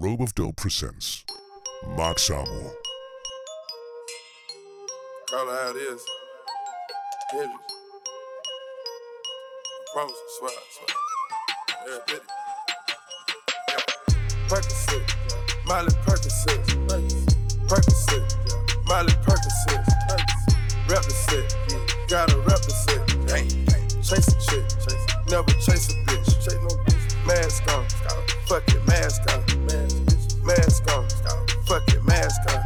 Rope of Dope presents Max Ammo. Call how it is. Hendrix. I promise, I swear, I swear. Yeah. Yeah. Percocet. Miley Percocet, Percocet. Miley Percocet, Represent. Gotta represent. Chase a chick. Never chase a bitch, chase no bitch. Mask on, fuck it, mask on, mask on, fuck it, mask on,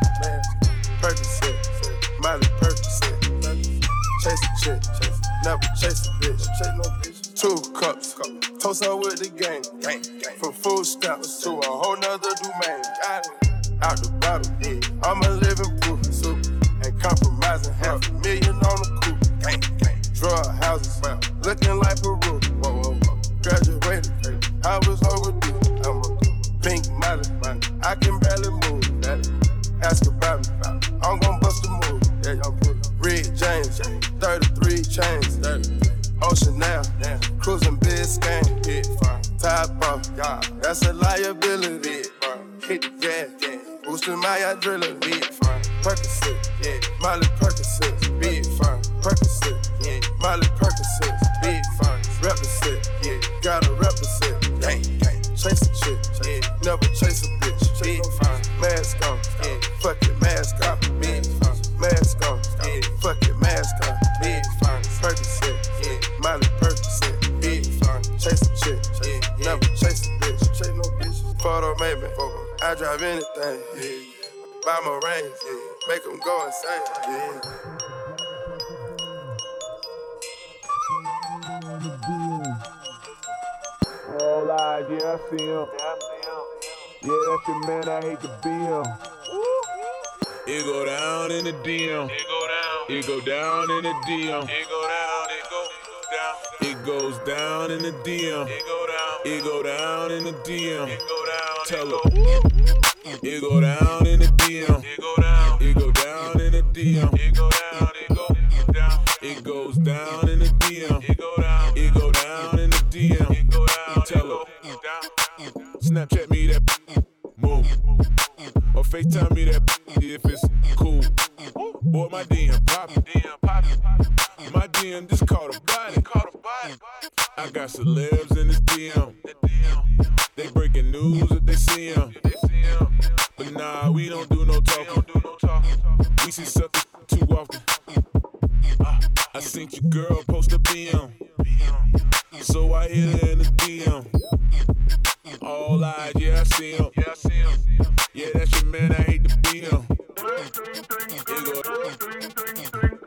Percocet, Miley Percocet, chase a chick. Never chase a bitch. Two cups, toast her with the gang. From food stamps to a whole nother domain. Out the bottle, yeah. I'm a living proof, super. Ain't compromising, half a million on the coupe. Drug houses, looking like Peru. Whoa. Graduated, I was overdue. I'm a pink molly, I can barely move. Ask about me, I'm gon' bust a move. Red James, 33 chains, 33. Ocean now, cruising Biscayne. Top off, that's a liability. Hit the gas, boosting my adrenaline. Percocet, Molly fire. Chase a chick, yeah, never chase a bitch, chase no bitch. Photo made me, I drive anything, yeah. Buy my range, yeah. Make them go insane, yeah. All eyes, yeah, I see him. Yeah, that's your man, I hate to be him. It go down in the DM. It go down. It go down in the DM. It go down. It go down. It goes down in the DM. It go down. It go down in the DM. It go down. Tell her. It go down in the DM. It go down. It go down in the DM. It go down. It go down. It goes down in the DM. It go down. It go down in the DM. It go down. Tell her. Snapchat me that move. Or FaceTime me that if it's cool. Boy, my DM poppin'. My DM just caught a body. I got celebs in this DM. They breaking news if they see 'em. But nah, we don't do no talking. We see something too often. I seen your girl post a BM. So I hit her in the DM. All eyes, yeah, I see him. Yeah, that's your man, I hate to be him.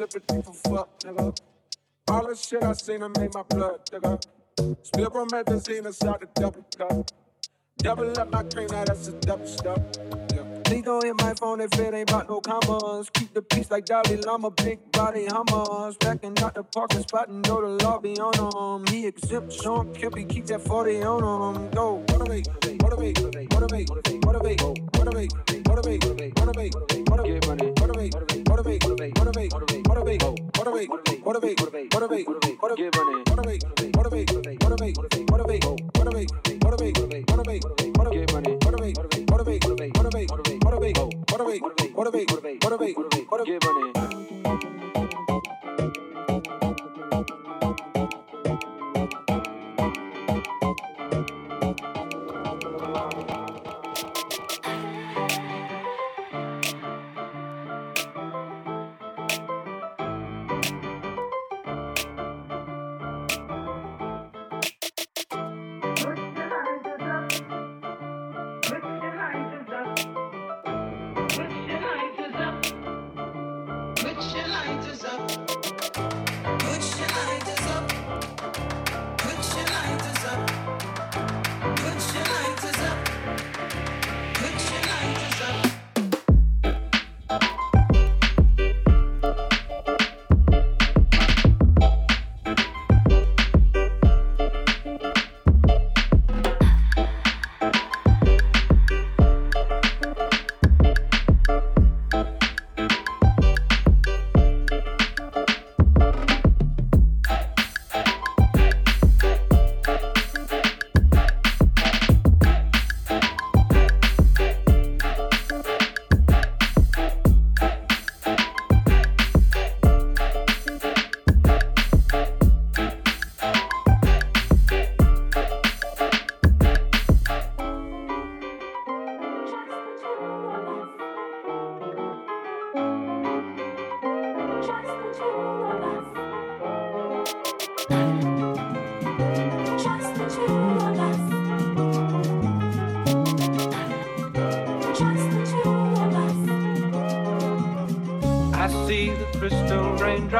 slipping deep for fuck, nigga. All the shit I seen, I made my blood, nigga. Spill from promethazine inside the double cup. Double up my cream, now that's a double stuff. Please don't hit my phone if it ain't about no commas. Keep the peace like Dalai Lama, big body hummus. Backing out the parking spot and know the law be on them. He exempt Sean Kippy, keep that 40 on them. Go, motivate, motivate, motivate, motivate, motivate, motivate.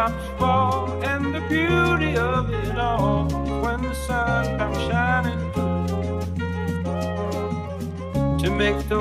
Raindrops fall, and the beauty of it all when the sun comes shining to make those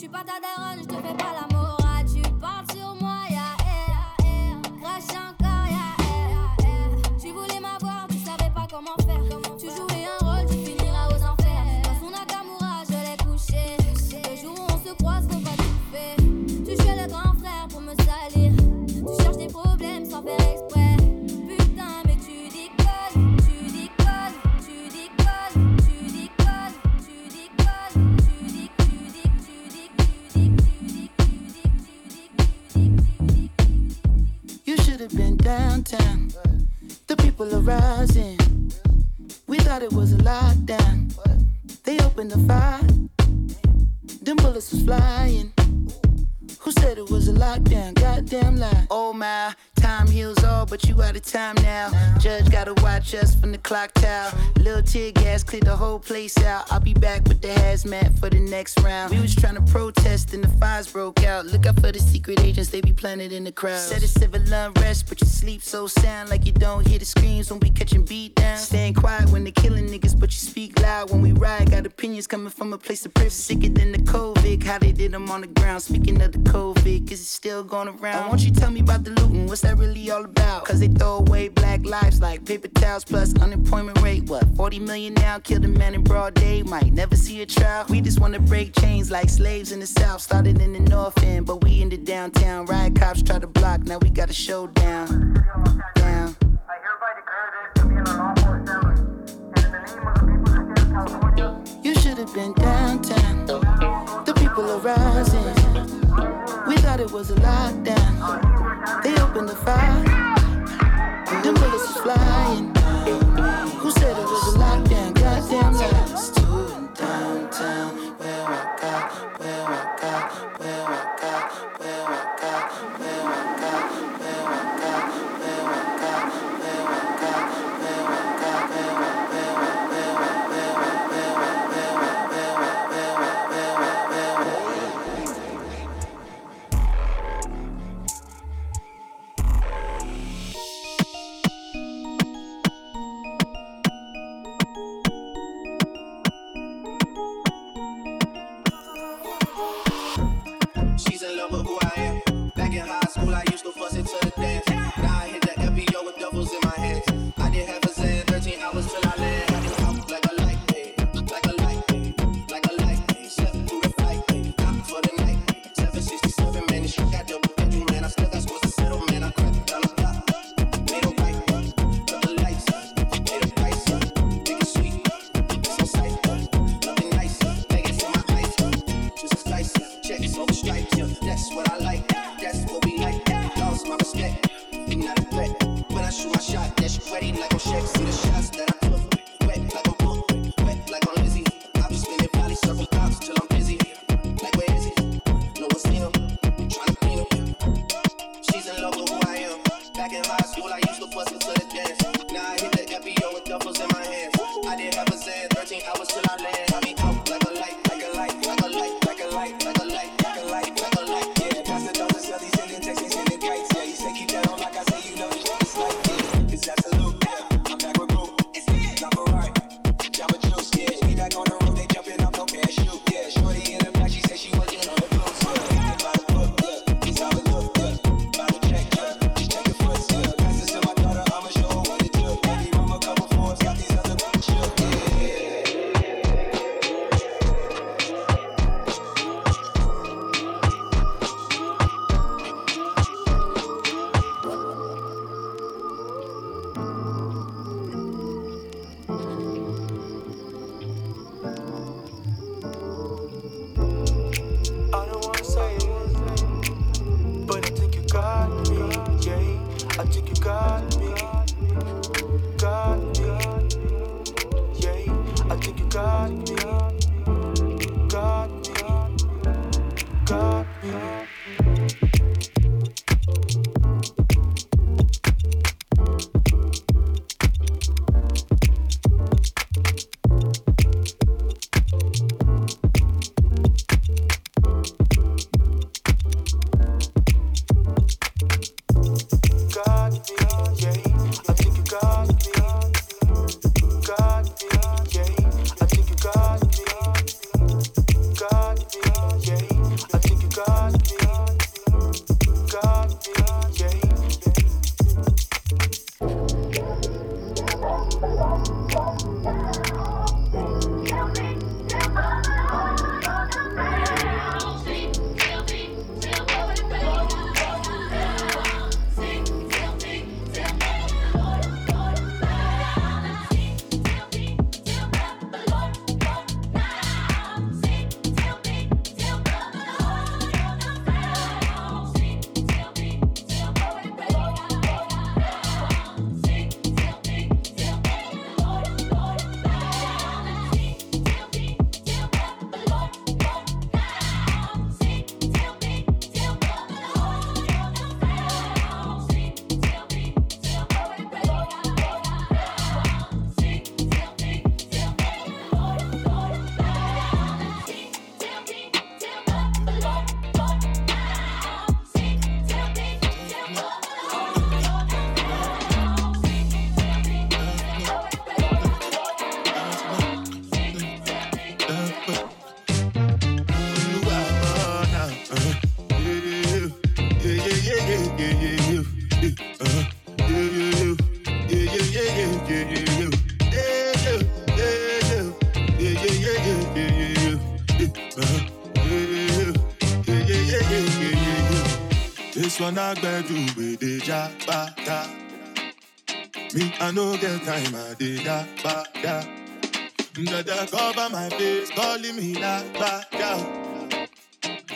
suis pas ta daronne, je te fais pas la clock tower. Cleared the whole place out. I'll be back with the hazmat for the next round. We was trying to protest and the fires broke out. Look out for the secret agents, they be planted in the crowd. Said it's civil unrest, but you sleep so sound like you don't hear the screams when we catching beat down. Staying quiet when they killing niggas, but you speak loud when we ride. Got opinions coming from a place of privilege, sicker than the COVID. How they did them on the ground. Speaking of the COVID, cause it's still going around. Won't you tell me about the looting? What's that really all about? Cause they throw away black lives like paper towels plus unemployment rate. What, 40 million now? Killed a man in broad day. Might never see a trial. We just wanna break chains like slaves in the south. Started in the north end, but we in the downtown. Riot cops try to block, now we got a showdown. Down. You should have been downtown. The people are rising. We thought it was a lockdown. They opened the fire. Them bullets was flying. gbẹ́dù gbèdè já bàtà. Me, I no get time, I did da bàtà. Dada cover my face, calling me la bàtà.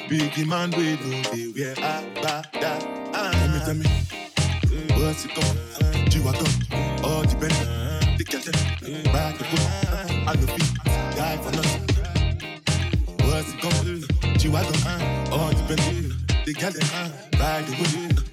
Big man wey no dey wear agbada. Ah. Tell me, tell me, mm, what's it come? Jiwa come, all the bend, the catch back and forth. I no fit die for nothing. What's it come? Jiwa come got it, bag to.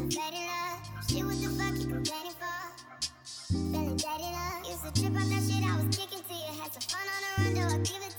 about your love. The fuck you for? Used to trip on that shit I was kicking to you. Had some fun on the run, though I give it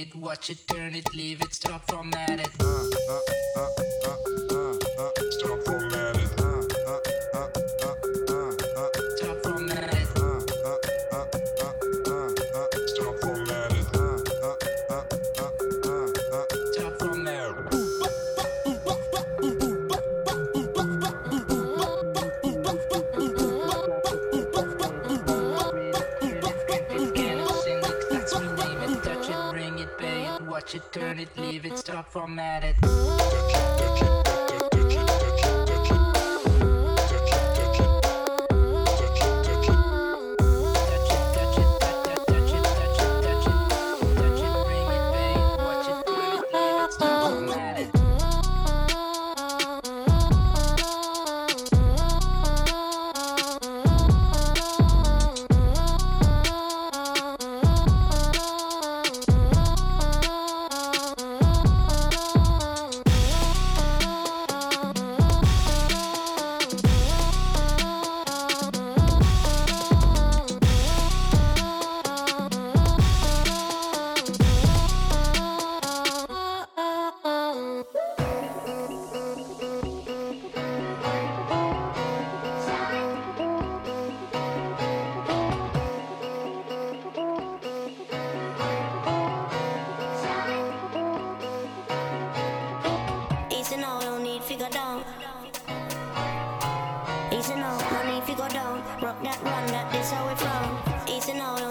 it, watch it, turn it, leave it, stop, format it. Stop turn it, leave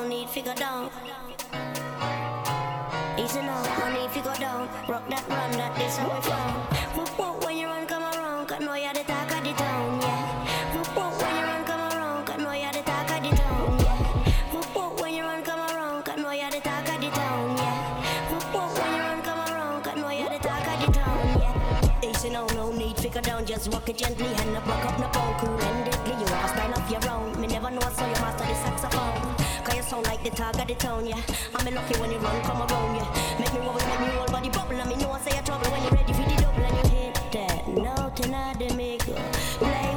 Now, need figure down. Easy now, no need figure down. Rock that run, that this how we from. Whoop whoop when you run, come around, cause know you're the talk of the town, yeah. Whoop whoop when you run, come around, cause know you're the talk of the town, yeah. Whoop whoop when you run, come around, cause know you're the talk of the town, yeah. Whoop whoop when you run, come around, cause know you're the talk of the town, yeah. Easy now, no need figure down, just walk it gently, hand up, rock up, no bone, cool and the talk of the town, yeah. I'm a lucky when you run, come around, yeah. Make me wobble, make me roll body bubble. And me know I say you trouble when you're ready for the double and you hit that. Nothing I the maker. Play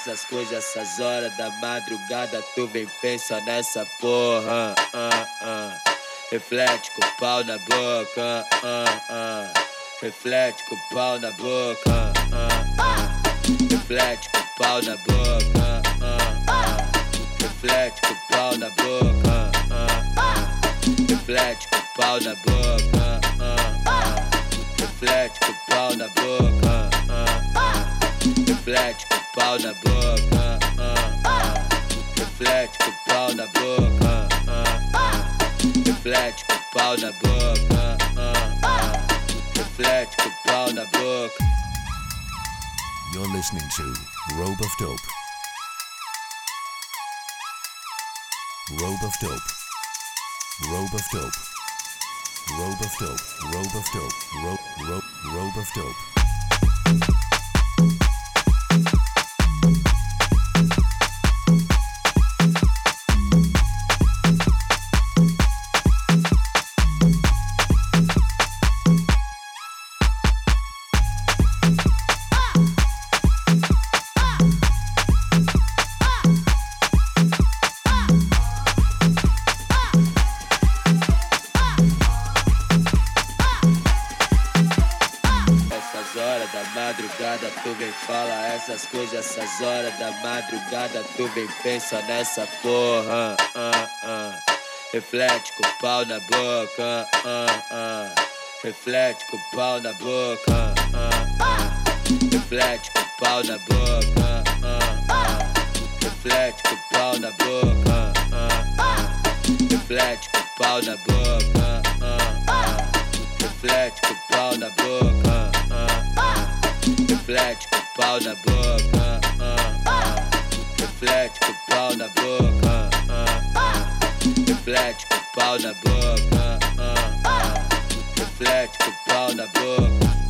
essas coisas, essas horas da madrugada tu vem pensa nessa porra. ah, ah. Reflete com o pau na boca. ah. Reflete com o pau na boca. Reflete com o pau na boca. Reflete com o pau na boca. Reflete com o pau na boca. Reflete com o pau na boca. Reflete pau na boca. ah, ah. Reflete com pau na boca. ah. Reflete com pau na boca. Reflete com pau na boca. You're listening to Rope of Dope. Rope of Dope. Rope of Dope. Rope of Dope. Rope of Dope. Rope, rope, rope of Dope. Da madrugada tu vem pensa nessa porra. ah, ah. Reflete com pau na boca. ah. Reflete com o pau na boca. ah. Reflete com o pau na boca. Reflete com o pau na boca. Reflete com o pau na boca. Reflete com o pau na boca. Reflete com o pau na boca. Reflete com o pau na boca. Reflete com o pau na boca. Reflete com o pau na boca.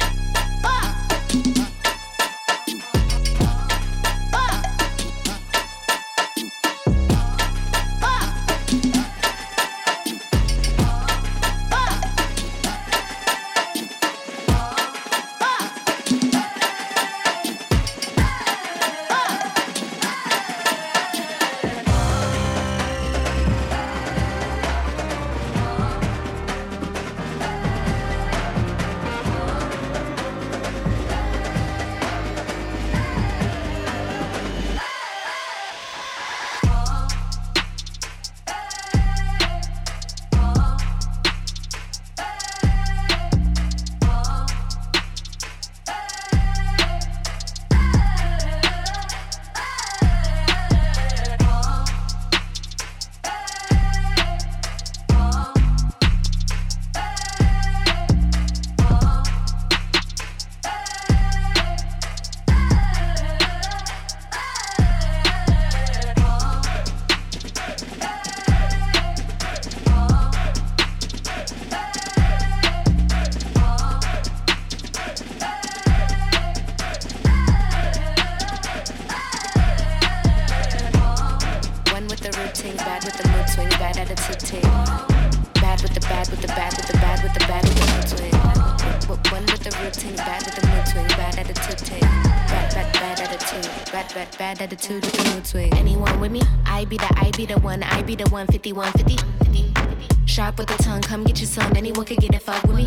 Be the 150, 150. Sharp with the tongue, come get your son, anyone can get it, fuck with me.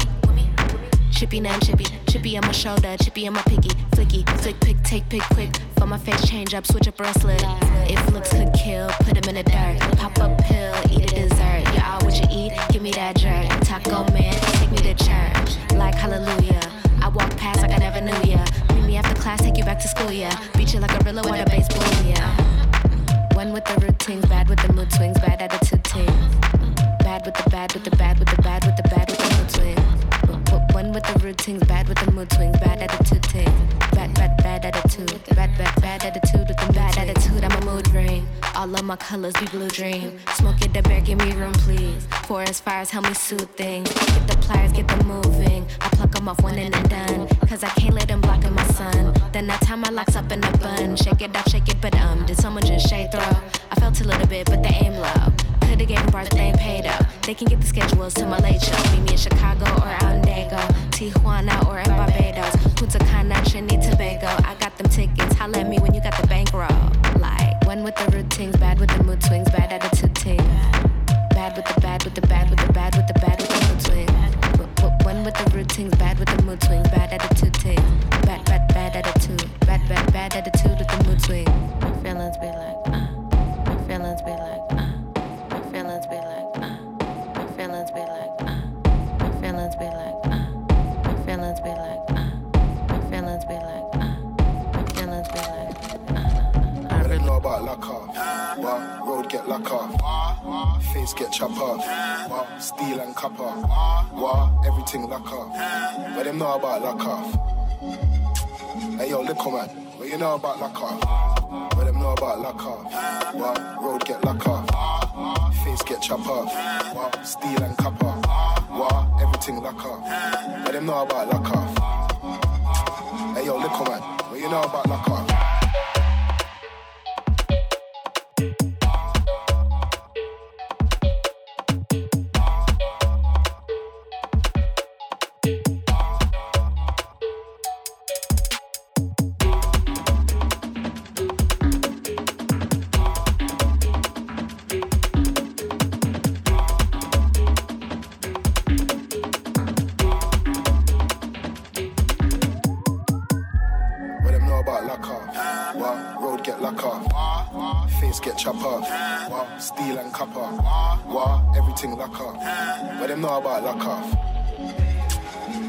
Chippy, non chippy, chippy on my shoulder, chippy on my picky, flicky, flick, pick, take, pick, quick. For my face change up, switch a bracelet. The bear, give me room, please. Forest fires, help me soothe things. Get the pliers, get them moving. I pluck them off one and then done. Cause I can't let them block in my sun. Then I tie my locks up in a bun. Shake it up, shake it, but um, did someone just shade throw? I felt a little bit, but they aim low. Could've gave bars, but they ain't paid up. They can get the schedules to my late show. Meet me in Chicago or out in Dago. Tijuana or in Barbados. Punta Cana, Trinidad, Tobago. I got them tickets. Holla at me when you got the bankroll. One with the routines, bad with the mood swings, bad attitude team. Bad with the bad with the bad with the bad with the bad with the mood swings. One with the routines, bad with the mood swings, Lock off. Face get chop off. What? Steel and copper. What? Everything off. What them know about off? Hey yo, little man. What you know about off? What them know about off? What? Road get off. Face get chop off. What? Steel and copper. What? Everything off. What them know about off? Hey yo, little man. What you know about lock know about lock off?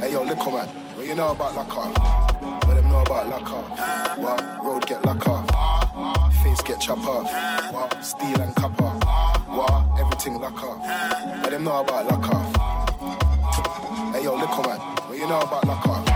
Hey yo, little man. What you know about lock off? What them know about lock off? What? Road get lock off. Face get chop off. What? Steel and copper. What? Everything lock off. What them know about lock off? Hey yo, little man. What you know about lock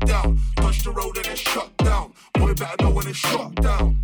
down. Touch the road and it's shut down. Boy, better know when it's shut down.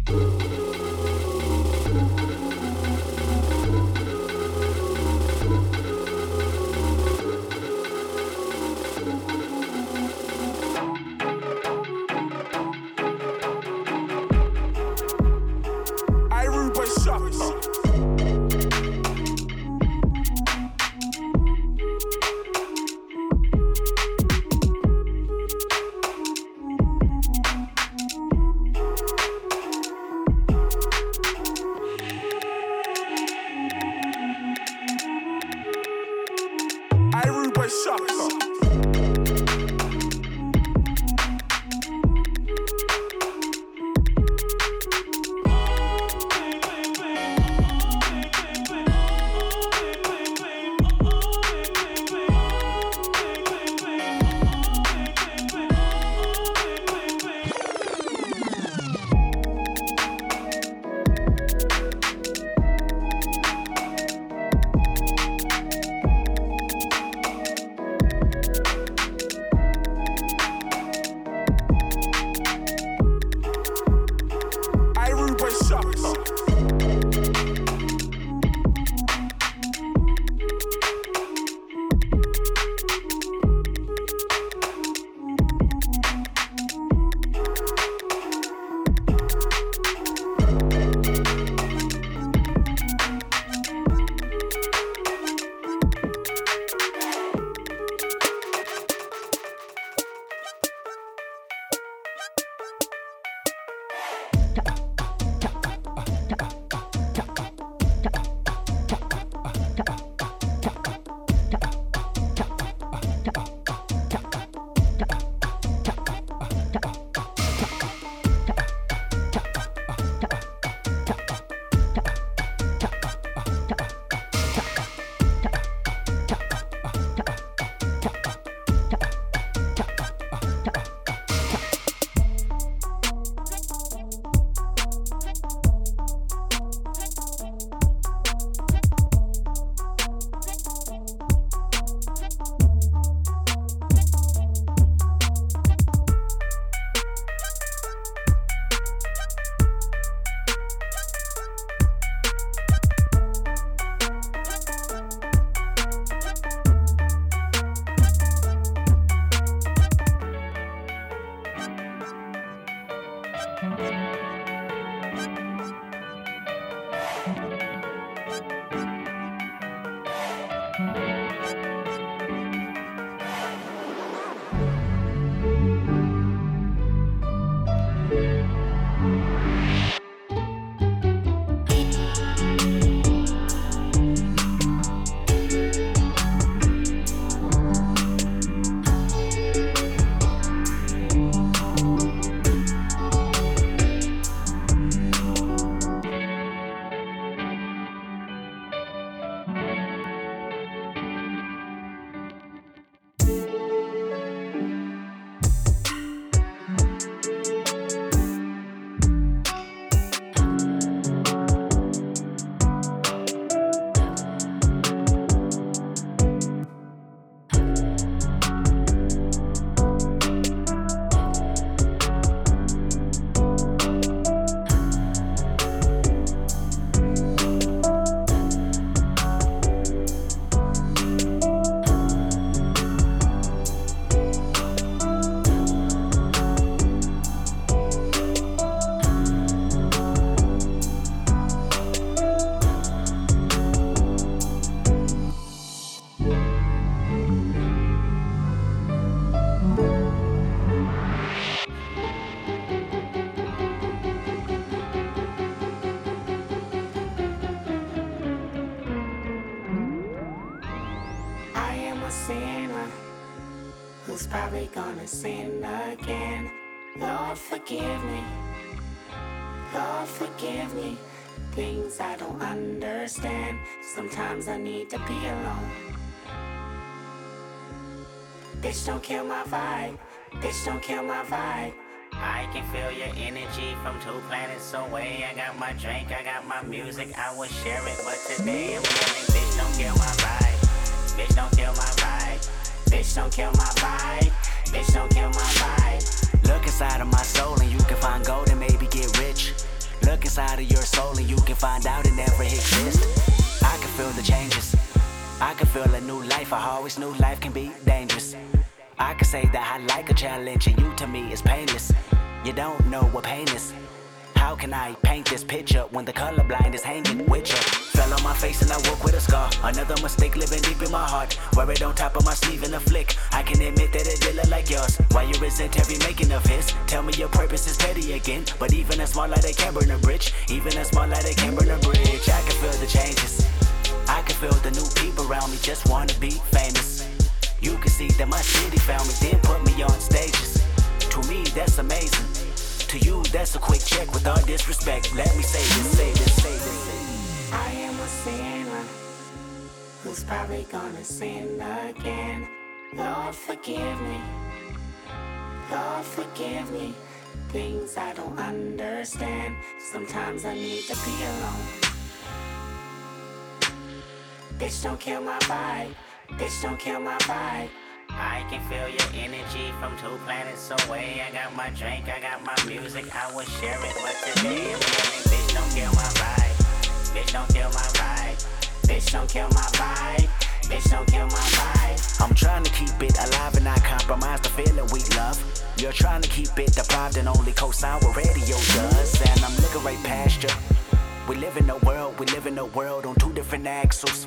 Kill my vibe. Bitch, don't kill my vibe. I can feel your energy from two planets away. I got my drink, I got my music, I will share it. But today I'm yelling, bitch, don't kill my vibe. Bitch, don't kill my vibe. Bitch, don't kill my vibe. Bitch, don't kill my vibe. Look inside of my soul and you can find gold and maybe get rich. Look inside of your soul and you can find out it never exists. I can feel the changes. I can feel a new life. I always knew life can be. I can say that I like a challenge and you to me is painless. You don't know what pain is. How can I paint this picture when the colorblind is hanging with you? Fell on my face and I woke with a scar. Another mistake living deep in my heart. Wear it on top of my sleeve in a flick. I can admit that it did look like yours. Why you resent every making of his? Tell me your purpose is petty again. But even a small light they can burn a bridge. Even a small light they can burn a bridge. I can feel the changes. I can feel the new people around me just wanna be famous. You can see that my city found me, then put me on stages. To me, that's amazing. To you, that's a quick check with all disrespect. Let me say this, say this, say this. I am a sinner who's probably gonna sin again. Lord, forgive me. Lord, forgive me. Things I don't understand. Sometimes I need to be alone. Bitch, don't kill my vibe. Bitch, don't kill my vibe. I can feel your energy from two planets away. I got my drink, I got my music, I will share it. But today I'm yelling, bitch, don't kill my vibe. Bitch, don't kill my vibe. Bitch, don't kill my vibe. Bitch, don't kill my vibe. I'm trying to keep it alive and not compromise the feeling we love. You're trying to keep it deprived and only co-sign what radio does. And I'm looking right past you. We live in a world, we live in a world on two different axles.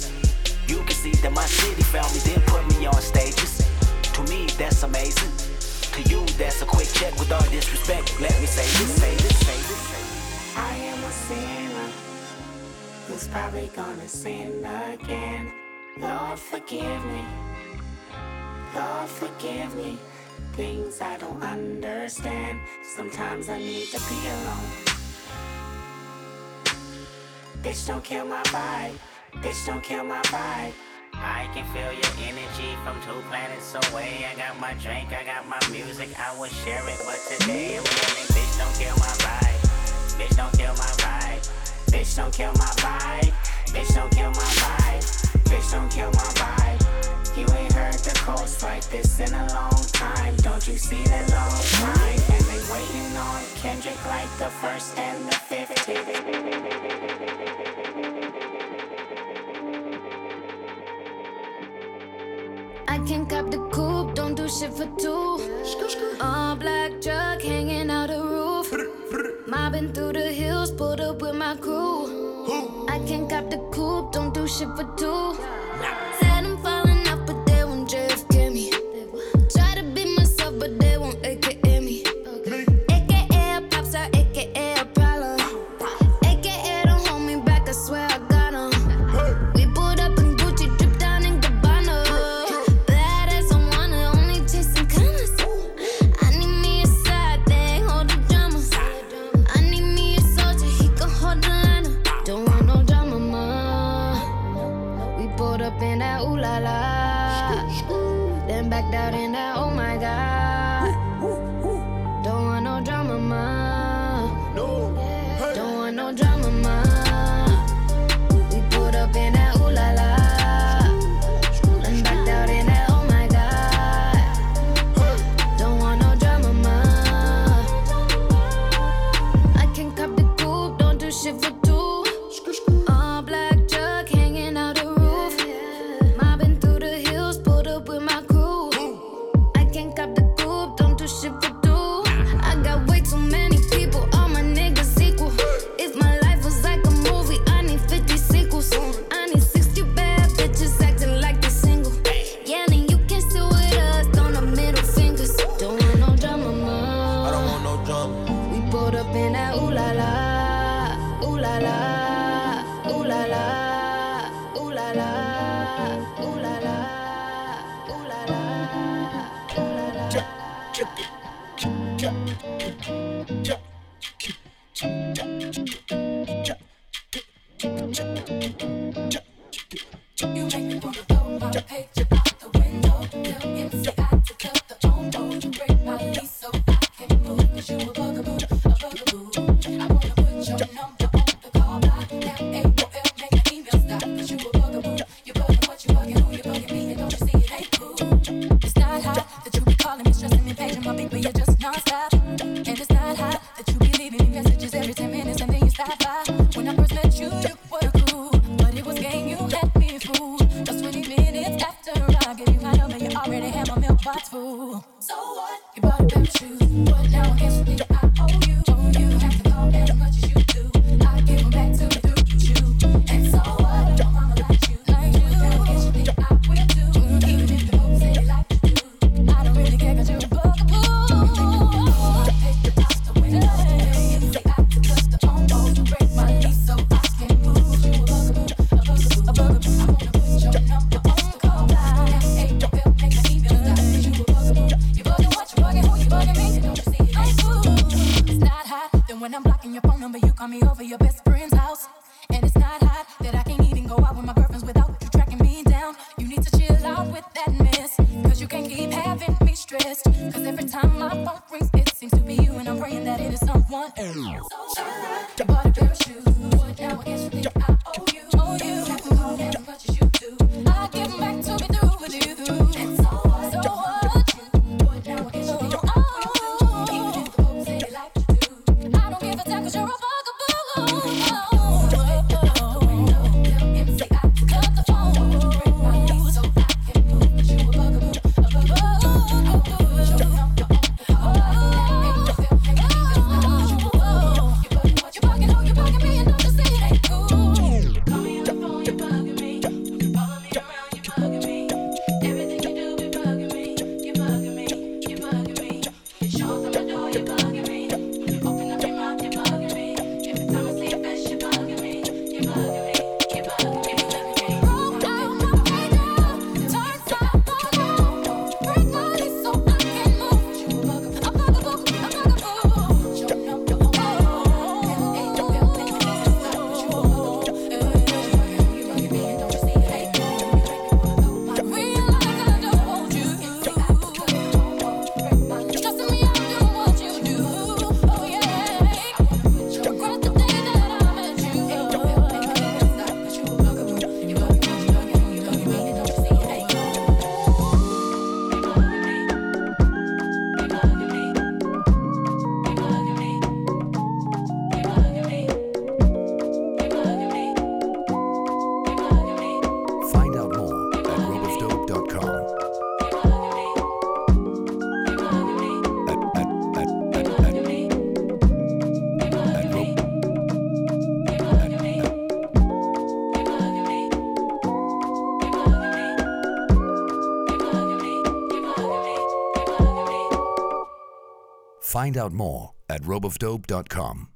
You can see that my city found me, then put me on stages. To me, that's amazing. To you, that's a quick check with all disrespect. Let me say this, say this, say this. I am a sinner who's probably gonna sin again. Lord, forgive me. Lord, forgive me. Things I don't understand. Sometimes I need to be alone. Bitch, don't kill my vibe. Bitch, don't kill my vibe. I can feel your energy from two planets away. I got my drink, I got my music, I will share it. But today I'm yelling, bitch, don't kill my vibe. Bitch, don't kill my vibe. Bitch, don't kill my vibe. Bitch, don't kill my vibe. Bitch, don't kill my vibe. You ain't heard the coast like this in a long time. Don't you see the long time? And they waiting on Kendrick like the first and the I can't cop the coupe, don't do shit for two. All black truck hanging out the roof. Mobbing through the hills, pulled up with my crew. I can't cop the coupe, don't do shit for two. Find out more at ropeofdope.com.